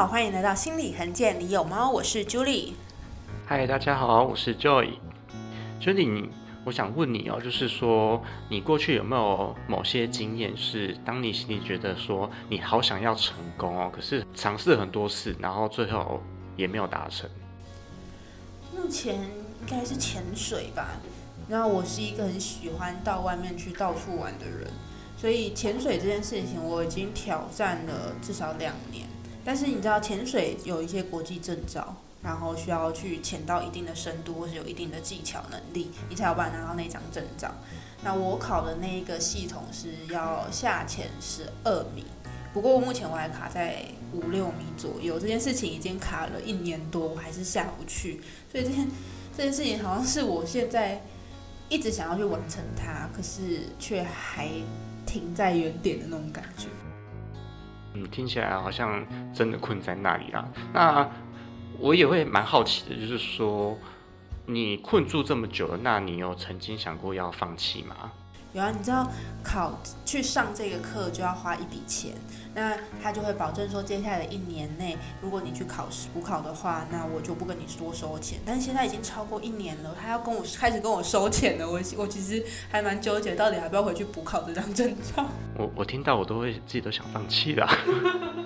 好，欢迎来到心理横见，你有猫，我是 Julie。嗨，大家好，我是 Joy。Julie，我想问你哦，就是说你过去有没有某些经验，是当你心里觉得说你好想要成功哦，可是尝试很多次，然后最后也没有达成？目前应该是潜水吧。那我是一个很喜欢到外面去到处玩的人，所以潜水这件事情我已经挑战了至少两年。但是你知道，潜水有一些国际证照，然后需要去潜到一定的深度，或是有一定的技巧能力，你才有办法拿到那张证照。那我考的那一个系统是要下潜十二米，不过目前我还卡在五六米左右。这件事情已经卡了一年多，我还是下不去。所以这件这件事情好像是我现在。一直想要去完成它，可是却还停在原点的那种感觉。嗯，听起来好像真的困在那里啦。那我也会蛮好奇的，就是说你困住这么久了，那你有曾经想过要放弃吗？有啊，你知道考去上这个课就要花一笔钱，那他就会保证说，接下来的一年内，如果你去考试补考的话，那我就不跟你多收钱。但是现在已经超过一年了，他要跟我开始跟我收钱了，我我其实还蛮纠结，到底要不要回去补考这张证照。我我听到我都会自己都想放弃了。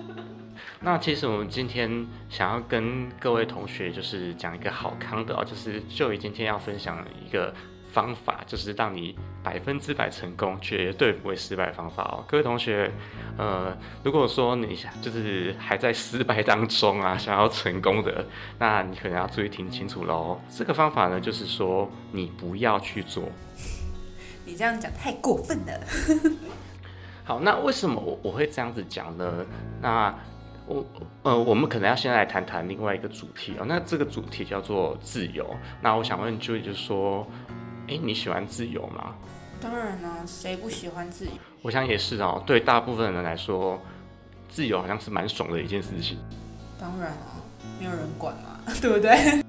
那其实我们今天想要跟各位同学就是讲一个好康的哦，就是就以今天要分享一个。方法就是让你百分之百成功，绝对不会失败的方法哦。各位同学，呃，如果说你就是还在失败当中啊，想要成功的，那你可能要注意听清楚喽。这个方法呢，就是说你不要去做。你这样讲太过分了。好，那为什么我我会这样子讲呢？那我呃，我们可能要先来谈谈另外一个主题哦。那这个主题叫做自由。那我想问就是说。哎，你喜欢自由吗？当然了，谁不喜欢自由？我想也是哦。对大部分人来说，自由好像是蛮爽的一件事情。当然啊，没有人管嘛，对不对？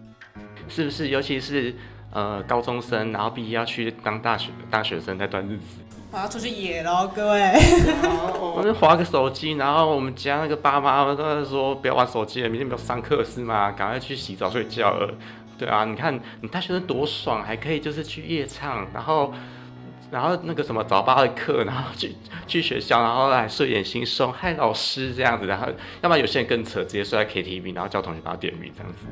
是不是？尤其是呃高中生，然后毕业要去当大学大学生那段日子，我要出去野喽，各位。我们划个手机，然后我们家那个爸妈都在说不要玩手机了，明天没有上课是吗？赶快去洗澡睡觉了。对啊，你看你大学生多爽，还可以就是去夜唱，然后，然后那个什么早八的课，然后去 去学校，然后来睡眼惺忪，害老师这样子，然后要不然有些人更扯，直接睡在 KTV，然后叫同学帮他点名这样子，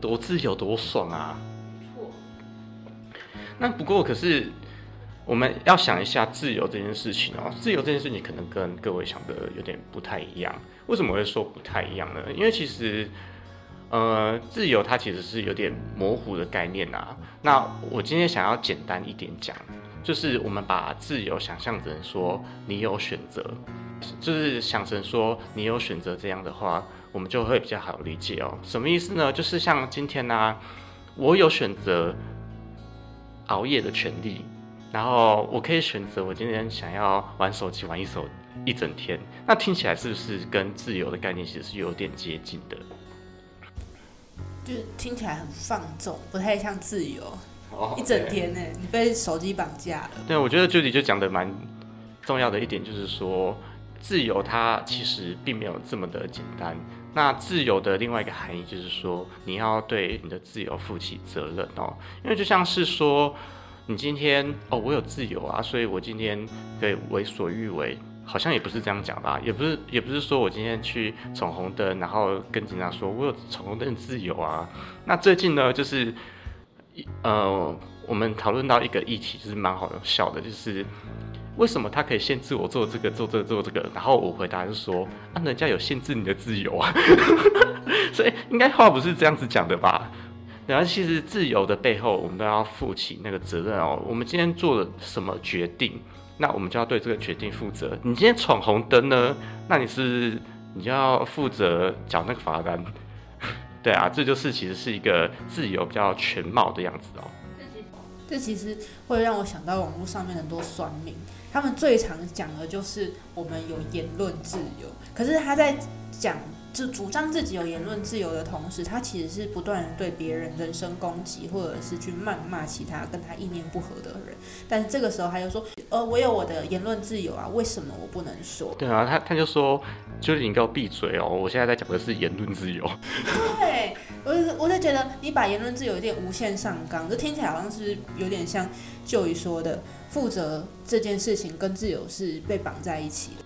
多自由多爽啊！那不过可是我们要想一下自由这件事情哦，自由这件事情可能跟各位想的有点不太一样。为什么会说不太一样呢？因为其实。呃，自由它其实是有点模糊的概念啊。那我今天想要简单一点讲，就是我们把自由想象成说你有选择，就是想成说你有选择这样的话，我们就会比较好理解哦。什么意思呢？就是像今天呢，我有选择熬夜的权利，然后我可以选择我今天想要玩手机玩一手一整天。那听起来是不是跟自由的概念其实是有点接近的？就是听起来很放纵，不太像自由。一整天呢，你被手机绑架了。对，我觉得 Judy 就讲的蛮重要的一点，就是说自由它其实并没有这么的简单。那自由的另外一个含义就是说，你要对你的自由负起责任哦。因为就像是说，你今天哦，我有自由啊，所以我今天可以为所欲为。好像也不是这样讲吧，也不是，也不是说我今天去闯红灯，然后跟警察说我有闯红灯自由啊。那最近呢，就是呃，我们讨论到一个议题，就是蛮好笑的，就是为什么他可以限制我做这个、做这个、做这个，然后我回答是说，啊，人家有限制你的自由啊。所以应该话不是这样子讲的吧？然后其实自由的背后，我们都要负起那个责任哦。我们今天做了什么决定？那我们就要对这个决定负责。你今天闯红灯呢？那你是你就要负责缴那个罚单。对啊，这就是其实是一个自由比较全貌的样子哦。这其实会让我想到网络上面很多酸民，他们最常讲的就是我们有言论自由，可是他在讲就主张自己有言论自由的同时，他其实是不断对别人人身攻击，或者是去谩骂其他跟他意念不合的人。但是这个时候他又说，呃，我有我的言论自由啊，为什么我不能说？对啊，他他就说，就是你给我闭嘴哦，我现在在讲的是言论自由。对，我我就觉得你把言论自由有点无限上纲，这听起来好像是有点像就宇说的，负责这件事情跟自由是被绑在一起的。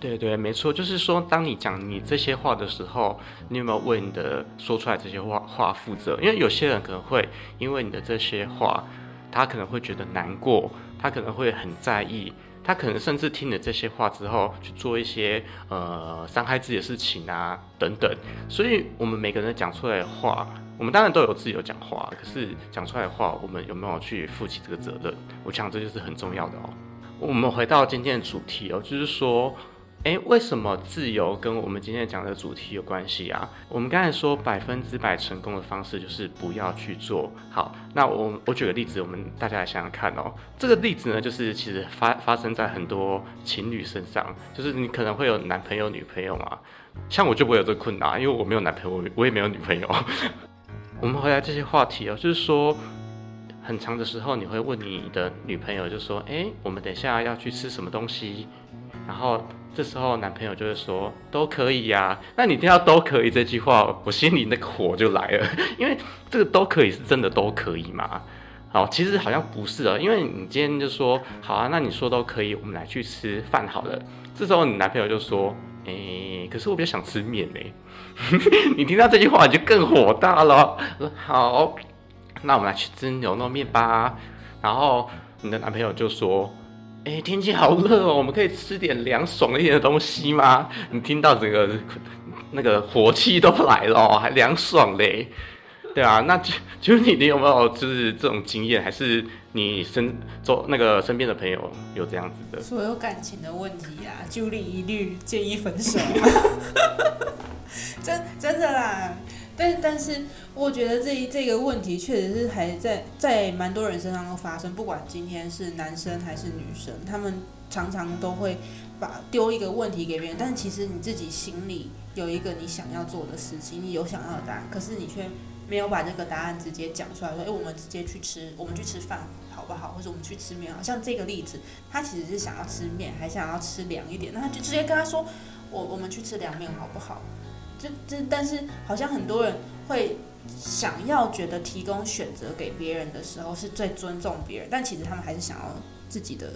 对对，没错，就是说，当你讲你这些话的时候，你有没有为你的说出来这些话话负责？因为有些人可能会因为你的这些话，他可能会觉得难过，他可能会很在意，他可能甚至听了这些话之后去做一些呃伤害自己的事情啊等等。所以，我们每个人讲出来的话，我们当然都有自由讲话，可是讲出来的话，我们有没有去负起这个责任？我想这就是很重要的哦。我们回到今天的主题哦，就是说。诶，为什么自由跟我们今天讲的主题有关系啊？我们刚才说百分之百成功的方式就是不要去做好。那我我举个例子，我们大家来想想看哦。这个例子呢，就是其实发发生在很多情侣身上，就是你可能会有男朋友、女朋友嘛。像我就不会有这个困难，因为我没有男朋友，我也没有女朋友。我们回来这些话题哦，就是说，很长的时候你会问你的女朋友，就说：“诶，我们等一下要去吃什么东西？”然后。这时候男朋友就会说都可以呀，那你听到都可以这句话，我心里那个火就来了，因为这个都可以是真的都可以吗？好，其实好像不是啊，因为你今天就说好啊，那你说都可以，我们来去吃饭好了。这时候你男朋友就说，哎，可是我比较想吃面呢。你听到这句话你就更火大了。好，那我们来去吃牛肉面吧。然后你的男朋友就说。哎，天气好热哦，我们可以吃点凉爽一点的东西吗？你听到整个那个火气都来了，还凉爽嘞，对啊，那就就是你，你有没有就是这种经验，还是你身周那个身边的朋友有这样子的？所有感情的问题啊，就力一律建议分手，真真的啦。但但是，我觉得这一这个问题确实是还在在蛮多人身上都发生。不管今天是男生还是女生，他们常常都会把丢一个问题给别人，但其实你自己心里有一个你想要做的事情，你有想要的答案，可是你却没有把这个答案直接讲出来，说：“哎，我们直接去吃，我们去吃饭好不好？或者我们去吃面好？”像这个例子，他其实是想要吃面，还想要吃凉一点，那他就直接跟他说：“我我们去吃凉面好不好？”就这，但是好像很多人会想要觉得提供选择给别人的时候是最尊重别人，但其实他们还是想要自己的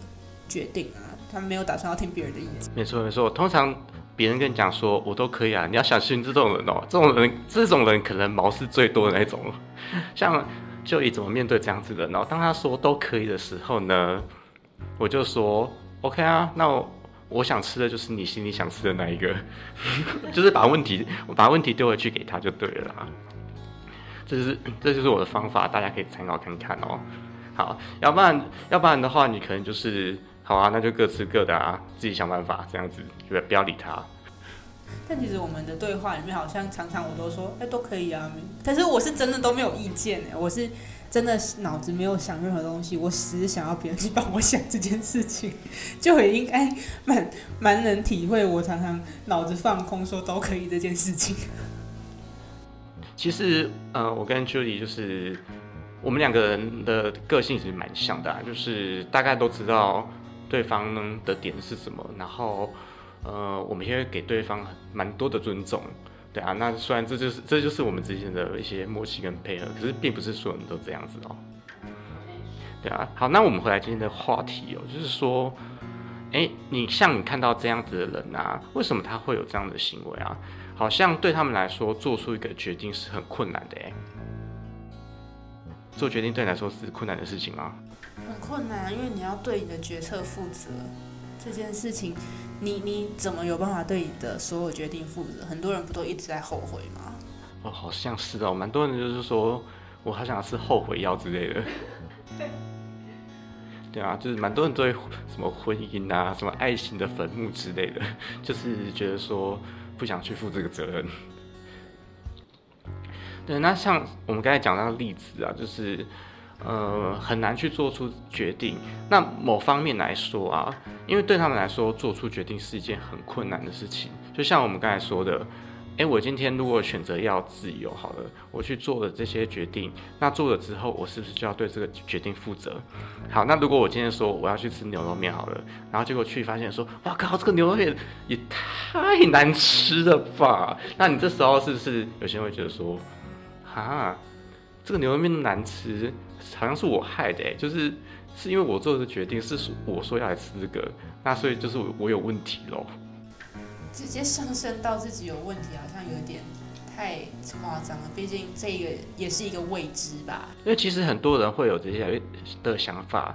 决定啊，他们没有打算要听别人的意见。没错没错，通常别人跟你讲说我都可以啊，你要小心这种人哦，这种人这种人可能毛是最多的那种。像就以怎么面对这样子的然后，当他说都可以的时候呢，我就说 OK 啊，那我。我想吃的就是你心里想吃的那一个，就是把问题把问题丢回去给他就对了。这就是这就是我的方法，大家可以参考看看哦。好，要不然要不然的话，你可能就是好啊，那就各吃各的啊，自己想办法这样子，不不要理他。但其实我们的对话里面好像常常我都说哎都可以啊，但是我是真的都没有意见哎，我是。真的脑子没有想任何东西，我只是想要别人去帮我想这件事情，就也应该蛮蛮能体会我常常脑子放空说都可以这件事情。其实，呃，我跟 Julie 就是我们两个人的个性其实蛮像的，就是大概都知道对方的点是什么，然后呃，我们也会给对方蛮多的尊重。对啊，那虽然这就是这就是我们之间的一些默契跟配合，可是并不是所有人都这样子哦。对啊，好，那我们回来今天的话题哦，就是说，哎，你像你看到这样子的人啊，为什么他会有这样的行为啊？好像对他们来说，做出一个决定是很困难的哎。做决定对你来说是困难的事情吗？很困难，因为你要对你的决策负责，这件事情。你你怎么有办法对你的所有决定负责？很多人不都一直在后悔吗？哦，好像是哦，蛮多人就是说我好想吃后悔药之类的。对啊，就是蛮多人对什么婚姻啊、什么爱情的坟墓之类的，就是觉得说不想去负这个责任。对，那像我们刚才讲那个例子啊，就是。呃，很难去做出决定。那某方面来说啊，因为对他们来说，做出决定是一件很困难的事情。就像我们刚才说的，诶，我今天如果选择要自由，好了，我去做了这些决定，那做了之后，我是不是就要对这个决定负责？好，那如果我今天说我要去吃牛肉面好了，然后结果去发现说，哇靠，这个牛肉面也太难吃了吧？那你这时候是不是有些人会觉得说，哈，这个牛肉面难吃，好像是我害的，就是是因为我做的决定，是我说要来吃这个，那所以就是我我有问题喽。直接上升到自己有问题，好像有点太夸张了。毕竟这个也是一个未知吧。因为其实很多人会有这些的想法，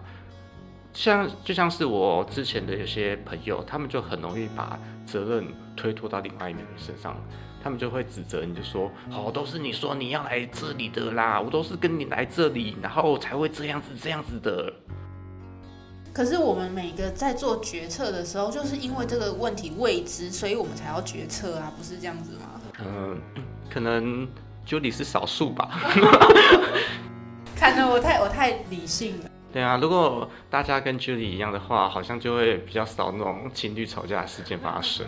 像就像是我之前的有些朋友，他们就很容易把责任推脱到另外一个人身上，他们就会指责你，就说：“哦，都是你说你要来这里的啦，我都是跟你来这里，然后才会这样子这样子的。”可是我们每个在做决策的时候，就是因为这个问题未知，所以我们才要决策啊，不是这样子吗？嗯，可能 Judy 是少数吧。看得我太我太理性了。对啊，如果大家跟 Judy 一样的话，好像就会比较少那种情侣吵架的事件发生。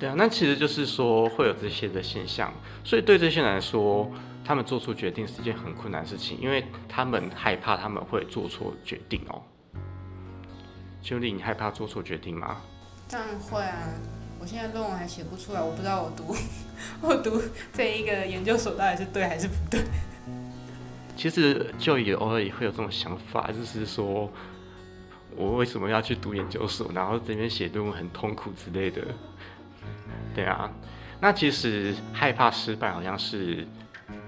对啊，那其实就是说会有这些的现象，所以对这些人来说。他们做出决定是一件很困难的事情，因为他们害怕他们会做错决定哦。秋丽，你害怕做错决定吗？当然会啊！我现在论文还写不出来，我不知道我读 我读这一个研究所到底是对还是不对。其实就也偶尔也会有这种想法，就是说我为什么要去读研究所，然后这边写论文很痛苦之类的。对啊，那其实害怕失败好像是。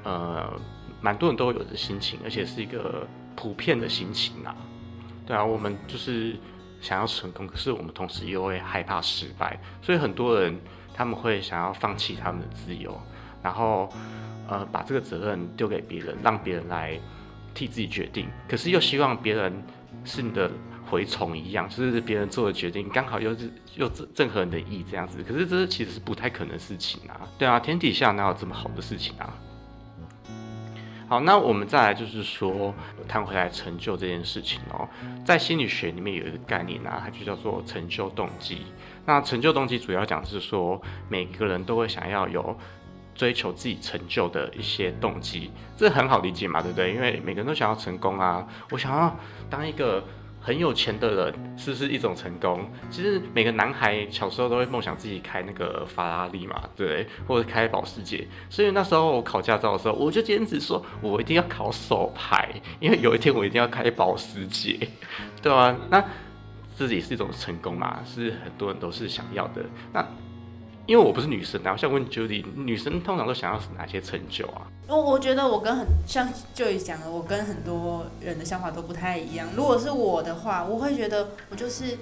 呃，蛮多人都有的心情，而且是一个普遍的心情啊。对啊，我们就是想要成功，可是我们同时又会害怕失败，所以很多人他们会想要放弃他们的自由，然后呃把这个责任丢给别人，让别人来替自己决定，可是又希望别人是你的蛔虫一样，就是别人做的决定刚好又是又正正合你的意这样子，可是这其实是不太可能的事情啊。对啊，天底下哪有这么好的事情啊？好，那我们再来就是说，谈回来成就这件事情哦，在心理学里面有一个概念啊，它就叫做成就动机。那成就动机主要讲是说，每个人都会想要有追求自己成就的一些动机，这很好理解嘛，对不对？因为每个人都想要成功啊，我想要当一个。很有钱的人是不是一种成功？其实每个男孩小时候都会梦想自己开那个法拉利嘛，对，或者开保时捷。所以那时候我考驾照的时候，我就坚持说我一定要考手牌，因为有一天我一定要开保时捷，对啊？那自己是一种成功嘛，是很多人都是想要的。那因为我不是女生然后想问 Judy，女生通常都想要哪些成就啊？我我觉得我跟很像 Judy 讲的，我跟很多人的想法都不太一样。如果是我的话，我会觉得我就是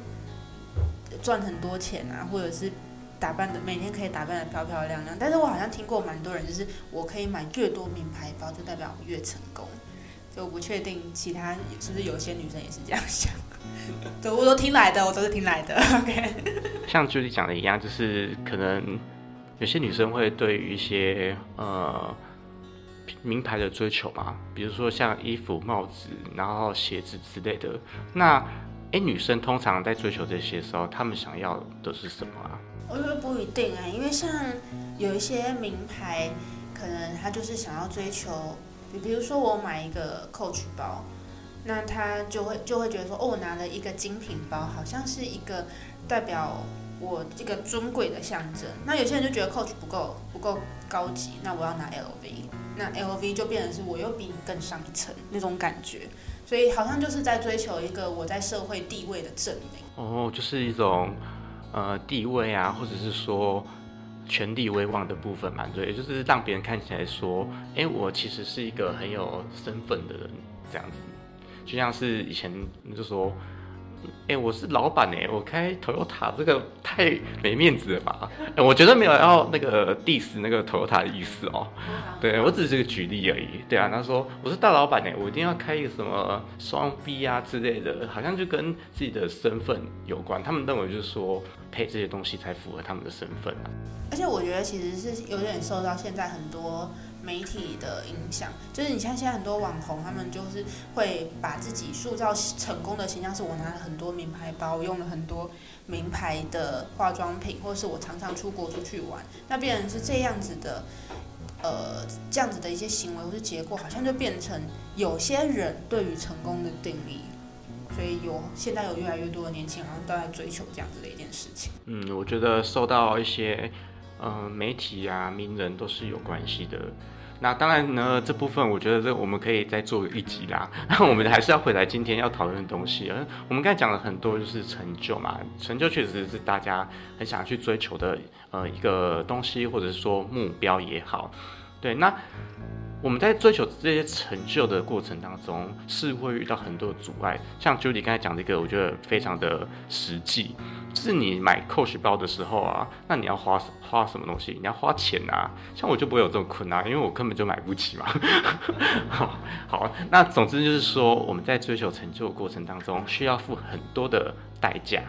赚很多钱啊，或者是打扮的每天可以打扮的漂漂亮亮。但是我好像听过蛮多人，就是我可以买越多名牌包，就代表我越成功。所以我不确定其他是不是有些女生也是这样想。对，我都听来的，我都是听来的。OK，像 Judy 讲的一样，就是可能有些女生会对于一些呃名牌的追求嘛，比如说像衣服、帽子，然后鞋子之类的。那哎，女生通常在追求这些时候，她们想要的是什么啊？我觉得不一定哎，因为像有一些名牌，可能她就是想要追求，比比如说我买一个 Coach 包。那他就会就会觉得说，哦，我拿了一个精品包，好像是一个代表我这个尊贵的象征。那有些人就觉得 Coach 不够不够高级，那我要拿 LV，那 LV 就变成是我又比你更上一层那种感觉。所以好像就是在追求一个我在社会地位的证明。哦，就是一种呃地位啊，或者是说权力威望的部分嘛，对，就是让别人看起来说，哎，我其实是一个很有身份的人，这样子。就像是以前就说，哎，我是老板哎，我开 Toyota 这个太没面子了吧？我觉得没有要那个 diss 那个 Toyota 的意思哦。对我只是个举例而已。对啊，他说我是大老板哎，我一定要开一个什么双 B 啊之类的，好像就跟自己的身份有关。他们认为就是说配这些东西才符合他们的身份啊。而且我觉得其实是有点受到现在很多媒体的影响，就是你像现在很多网红，他们就是会把自己塑造成功的形象，是我拿了很多名牌包，用了很多名牌的化妆品，或是我常常出国出去玩，那变成是这样子的，呃，这样子的一些行为或是结果，好像就变成有些人对于成功的定义。所以有现在有越来越多的年轻人都在追求这样子的一件事情。嗯，我觉得受到一些呃媒体啊、名人都是有关系的。那当然呢，这部分我觉得这我们可以再做一集啦。那 我们还是要回来今天要讨论的东西。我们刚才讲了很多，就是成就嘛，成就确实是大家很想去追求的呃一个东西，或者是说目标也好。对，那。我们在追求这些成就的过程当中，是会遇到很多阻碍。像 Judy 刚才讲这个，我觉得非常的实际。就是你买 Coach 包的时候啊，那你要花花什么东西？你要花钱啊。像我就不会有这种困难，因为我根本就买不起嘛。好，那总之就是说，我们在追求成就的过程当中，需要付很多的代价。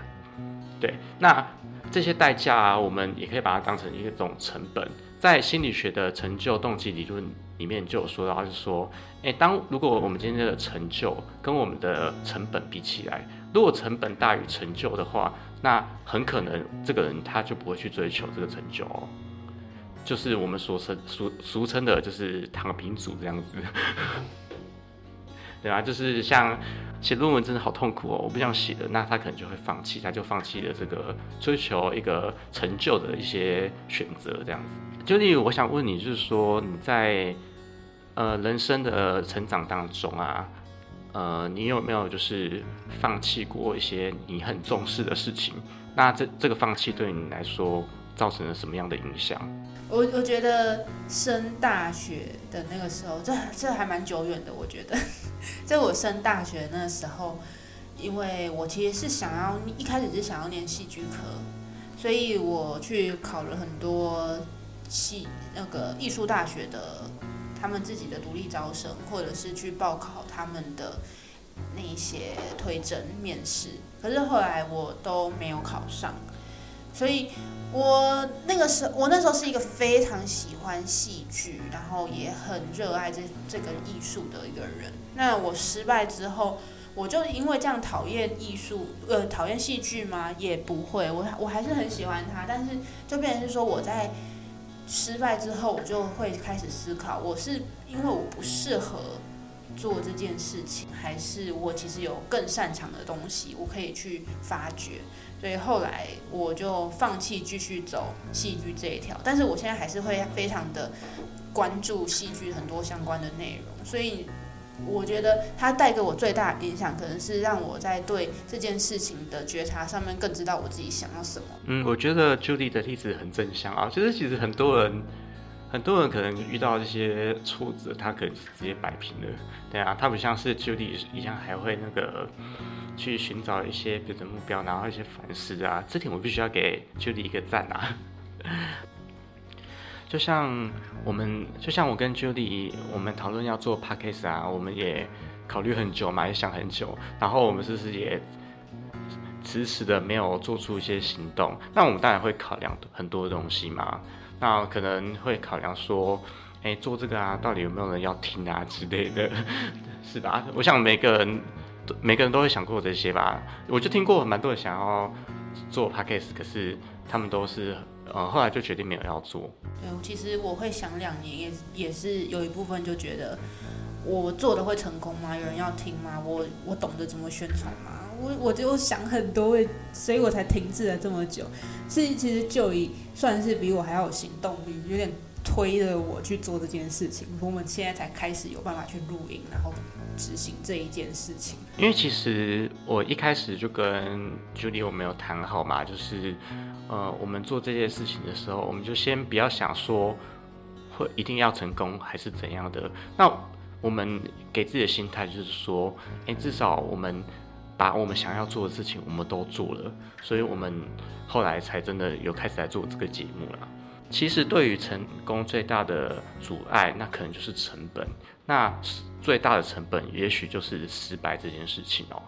对，那这些代价啊，我们也可以把它当成一种成本。在心理学的成就动机理论里面就有说到，是说，诶，当如果我们今天的成就跟我们的成本比起来，如果成本大于成就的话，那很可能这个人他就不会去追求这个成就哦，就是我们所称俗俗称的，就是躺平族这样子，对啊，就是像写论文真的好痛苦哦，我不想写的，那他可能就会放弃，他就放弃了这个追求一个成就的一些选择这样子。就例如，我想问你，就是说你在呃人生的成长当中啊，呃，你有没有就是放弃过一些你很重视的事情？那这这个放弃对你来说造成了什么样的影响？我我觉得升大学的那个时候，这这还蛮久远的。我觉得，在我升大学那时候，因为我其实是想要一开始是想要念戏剧科，所以我去考了很多。系那个艺术大学的，他们自己的独立招生，或者是去报考他们的那一些推甄面试，可是后来我都没有考上，所以我那个时候，我那时候是一个非常喜欢戏剧，然后也很热爱这这个艺术的一个人。那我失败之后，我就因为这样讨厌艺术，呃，讨厌戏剧吗？也不会，我我还是很喜欢它，但是就变成是说我在。失败之后，我就会开始思考：我是因为我不适合做这件事情，还是我其实有更擅长的东西，我可以去发掘。所以后来我就放弃继续走戏剧这一条，但是我现在还是会非常的关注戏剧很多相关的内容，所以。我觉得它带给我最大的影响，可能是让我在对这件事情的觉察上面更知道我自己想要什么。嗯，我觉得 Judy 的例子很正向啊，就是其实很多人，很多人可能遇到这些挫折，他可能直接摆平了。对啊，他不像是 Judy 一样，还会那个去寻找一些别的目标，然后一些反思啊。这点我必须要给 Judy 一个赞啊。就像我们，就像我跟 Judy，我们讨论要做 podcast 啊，我们也考虑很久嘛，也想很久，然后我们是不是也迟迟的没有做出一些行动？那我们当然会考量很多东西嘛，那可能会考量说，哎，做这个啊，到底有没有人要听啊之类的，是吧？我想每个人，每个人都会想过这些吧。我就听过蛮多人想要做 podcast，可是他们都是。嗯，后来就决定没有要做。对，其实我会想两年，也也是有一部分就觉得，我做的会成功吗？有人要听吗？我我懂得怎么宣传吗？我我就想很多，所以我才停滞了这么久。是其实就已算是比我还要有行动力，有点推着我去做这件事情。我们现在才开始有办法去录音，然后执行这一件事情。因为其实我一开始就跟 Julie 我没有谈好嘛，就是。呃，我们做这件事情的时候，我们就先不要想说会一定要成功还是怎样的。那我们给自己的心态就是说，哎，至少我们把我们想要做的事情我们都做了，所以我们后来才真的有开始来做这个节目了。其实对于成功最大的阻碍，那可能就是成本。那最大的成本，也许就是失败这件事情哦。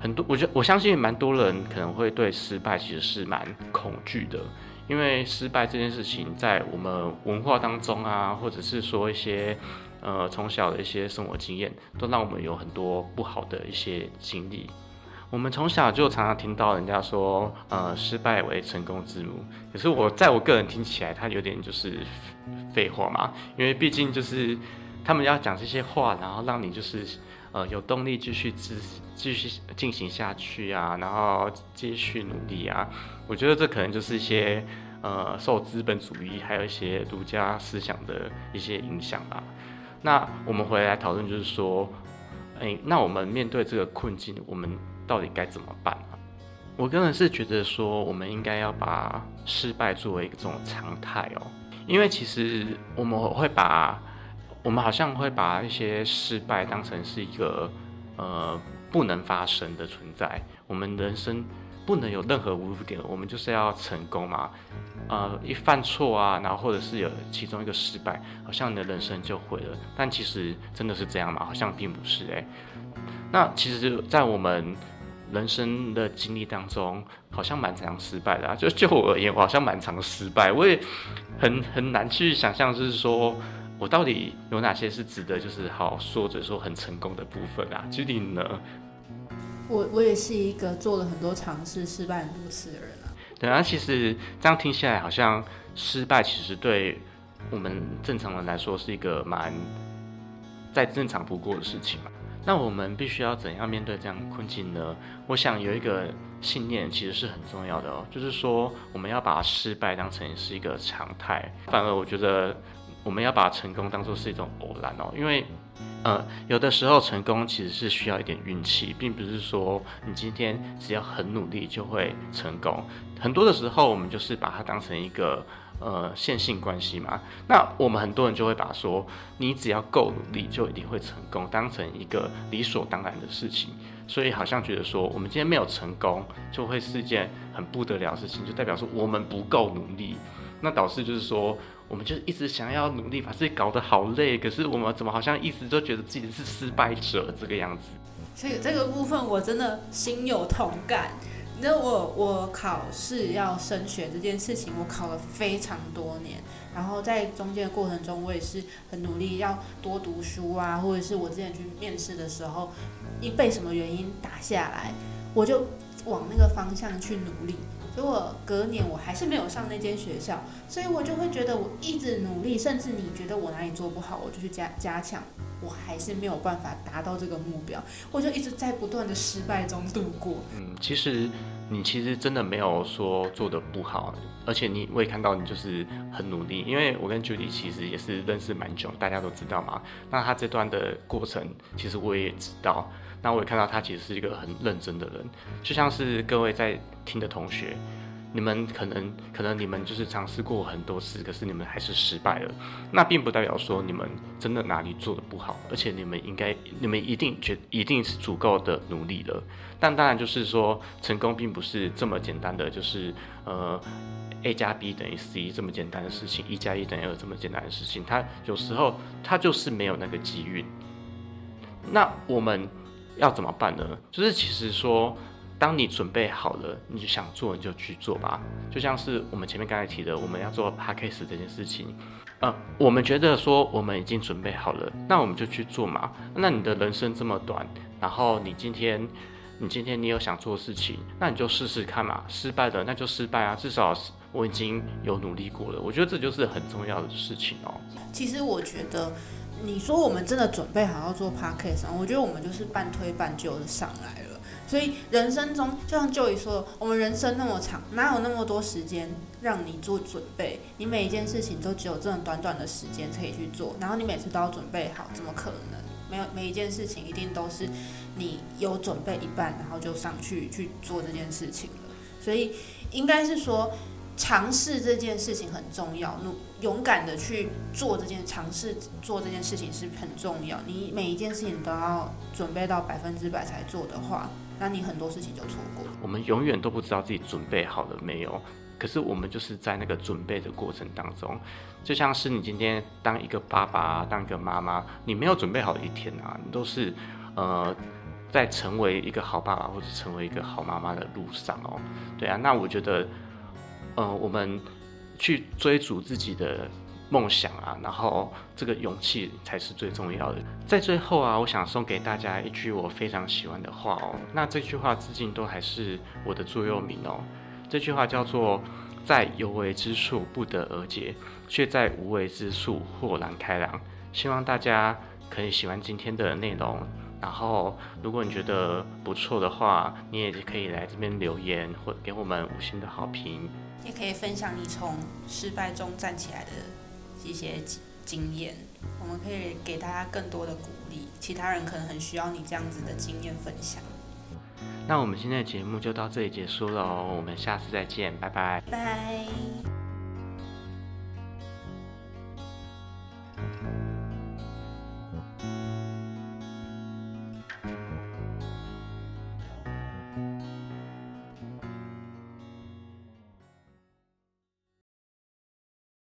很多，我觉得我相信蛮多人可能会对失败其实是蛮恐惧的，因为失败这件事情在我们文化当中啊，或者是说一些呃从小的一些生活经验，都让我们有很多不好的一些经历。我们从小就常常听到人家说，呃，失败为成功之母。可是我在我个人听起来，它有点就是废话嘛，因为毕竟就是他们要讲这些话，然后让你就是呃有动力继续继继续进行下去啊，然后继续努力啊。我觉得这可能就是一些呃受资本主义还有一些儒家思想的一些影响吧。那我们回来讨论，就是说，哎，那我们面对这个困境，我们到底该怎么办啊？我个人是觉得说，我们应该要把失败作为一种常态哦，因为其实我们会把，我们好像会把一些失败当成是一个呃不能发生的存在。我们人生不能有任何污点，我们就是要成功嘛。呃，一犯错啊，然后或者是有其中一个失败，好像你的人生就毁了。但其实真的是这样吗？好像并不是哎。那其实，在我们人生的经历当中，好像蛮常失败的啊。就就我而言，我好像蛮常失败。我也很很难去想象，就是说我到底有哪些是值得就是好说着说很成功的部分啊？具体呢？我我也是一个做了很多尝试、失败很多次的人啊。对啊，其实这样听起来，好像失败其实对我们正常人来说是一个蛮再正常不过的事情嘛。那我们必须要怎样面对这样的困境呢？我想有一个信念其实是很重要的哦，就是说我们要把失败当成是一个常态，反而我觉得我们要把成功当做是一种偶然哦，因为呃有的时候成功其实是需要一点运气，并不是说你今天只要很努力就会成功，很多的时候我们就是把它当成一个。呃，线性关系嘛，那我们很多人就会把说你只要够努力就一定会成功当成一个理所当然的事情，所以好像觉得说我们今天没有成功就会是件很不得了的事情，就代表说我们不够努力，那导致就是说我们就一直想要努力把自己搞得好累，可是我们怎么好像一直都觉得自己是失败者这个样子？所以这个部分我真的心有同感。那我我考试要升学这件事情，我考了非常多年，然后在中间的过程中，我也是很努力要多读书啊，或者是我之前去面试的时候，一被什么原因打下来，我就往那个方向去努力。结果隔年我还是没有上那间学校，所以我就会觉得我一直努力，甚至你觉得我哪里做不好，我就去加加强，我还是没有办法达到这个目标，我就一直在不断的失败中度过。嗯，其实你其实真的没有说做的不好，而且你我也看到你就是很努力，因为我跟 Judy 其实也是认识蛮久，大家都知道嘛。那他这段的过程，其实我也知道。那我也看到他其实是一个很认真的人，就像是各位在听的同学，你们可能可能你们就是尝试过很多次，可是你们还是失败了。那并不代表说你们真的哪里做的不好，而且你们应该你们一定觉一定是足够的努力了。但当然就是说，成功并不是这么简单的，就是呃 A 加 B 等于 C 这么简单的事情，一加一等于二这么简单的事情，它有时候它就是没有那个机遇。那我们。要怎么办呢？就是其实说，当你准备好了，你就想做，你就去做吧。就像是我们前面刚才提的，我们要做 p a c k a g e 这件事情，呃，我们觉得说我们已经准备好了，那我们就去做嘛。那你的人生这么短，然后你今天，你今天你有想做的事情，那你就试试看嘛。失败了那就失败啊，至少我已经有努力过了。我觉得这就是很重要的事情哦。其实我觉得。你说我们真的准备好要做 podcast 我觉得我们就是半推半就的上来了。所以人生中，就像 Joey 说，我们人生那么长，哪有那么多时间让你做准备？你每一件事情都只有这种短短的时间可以去做，然后你每次都要准备好，怎么可能？没有每一件事情一定都是你有准备一半，然后就上去去做这件事情了。所以应该是说。尝试这件事情很重要，努勇敢的去做这件尝试做这件事情是很重要。你每一件事情都要准备到百分之百才做的话，那你很多事情就错过。我们永远都不知道自己准备好了没有，可是我们就是在那个准备的过程当中，就像是你今天当一个爸爸，当一个妈妈，你没有准备好一天啊，你都是呃在成为一个好爸爸或者成为一个好妈妈的路上哦。对啊，那我觉得。呃，我们去追逐自己的梦想啊，然后这个勇气才是最重要的。在最后啊，我想送给大家一句我非常喜欢的话哦。那这句话至今都还是我的座右铭哦。这句话叫做“在有为之处不得而解，却在无为之处豁然开朗”。希望大家可以喜欢今天的内容。然后，如果你觉得不错的话，你也可以来这边留言或给我们五星的好评。也可以分享你从失败中站起来的一些经验，我们可以给大家更多的鼓励。其他人可能很需要你这样子的经验分享。那我们今天的节目就到这里结束了哦，我们下次再见，拜拜。拜。